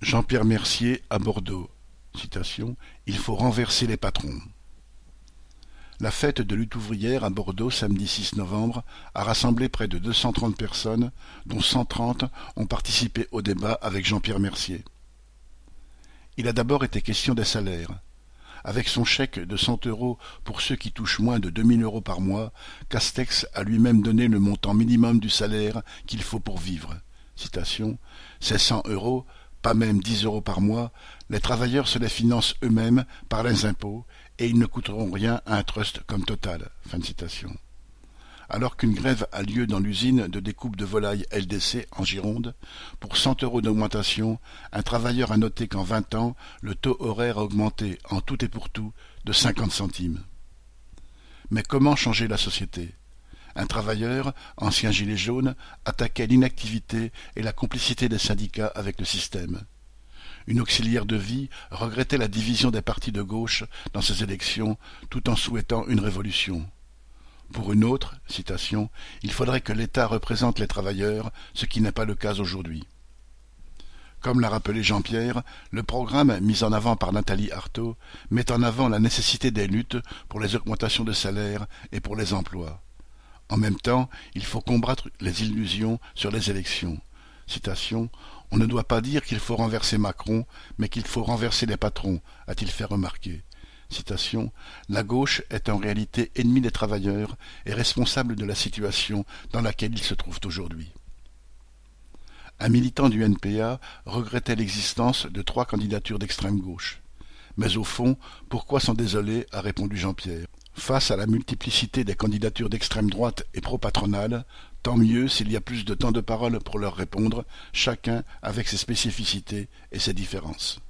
Jean-Pierre Mercier à Bordeaux. Il faut renverser les patrons. La fête de lutte ouvrière à Bordeaux samedi 6 novembre a rassemblé près de 230 personnes, dont 130 ont participé au débat avec Jean-Pierre Mercier. Il a d'abord été question des salaires. Avec son chèque de 100 euros pour ceux qui touchent moins de 2000 euros par mois, Castex a lui-même donné le montant minimum du salaire qu'il faut pour vivre. Ces 100 euros pas même dix euros par mois, les travailleurs se les financent eux-mêmes par les impôts et ils ne coûteront rien à un trust comme Total. Alors qu'une grève a lieu dans l'usine de découpe de volailles LDC en Gironde, pour cent euros d'augmentation, un travailleur a noté qu'en vingt ans, le taux horaire a augmenté en tout et pour tout de cinquante centimes. Mais comment changer la société? Un travailleur, ancien gilet jaune, attaquait l'inactivité et la complicité des syndicats avec le système. Une auxiliaire de vie regrettait la division des partis de gauche dans ces élections tout en souhaitant une révolution. Pour une autre, citation, il faudrait que l'État représente les travailleurs, ce qui n'est pas le cas aujourd'hui. Comme l'a rappelé Jean-Pierre, le programme mis en avant par Nathalie Arthaud met en avant la nécessité des luttes pour les augmentations de salaire et pour les emplois. En même temps, il faut combattre les illusions sur les élections. On ne doit pas dire qu'il faut renverser Macron, mais qu'il faut renverser les patrons, a-t-il fait remarquer. La gauche est en réalité ennemie des travailleurs et responsable de la situation dans laquelle ils se trouvent aujourd'hui. Un militant du NPA regrettait l'existence de trois candidatures d'extrême gauche. Mais au fond, pourquoi s'en désoler? a répondu Jean-Pierre. Face à la multiplicité des candidatures d'extrême droite et pro-patronale, tant mieux s'il y a plus de temps de parole pour leur répondre, chacun avec ses spécificités et ses différences.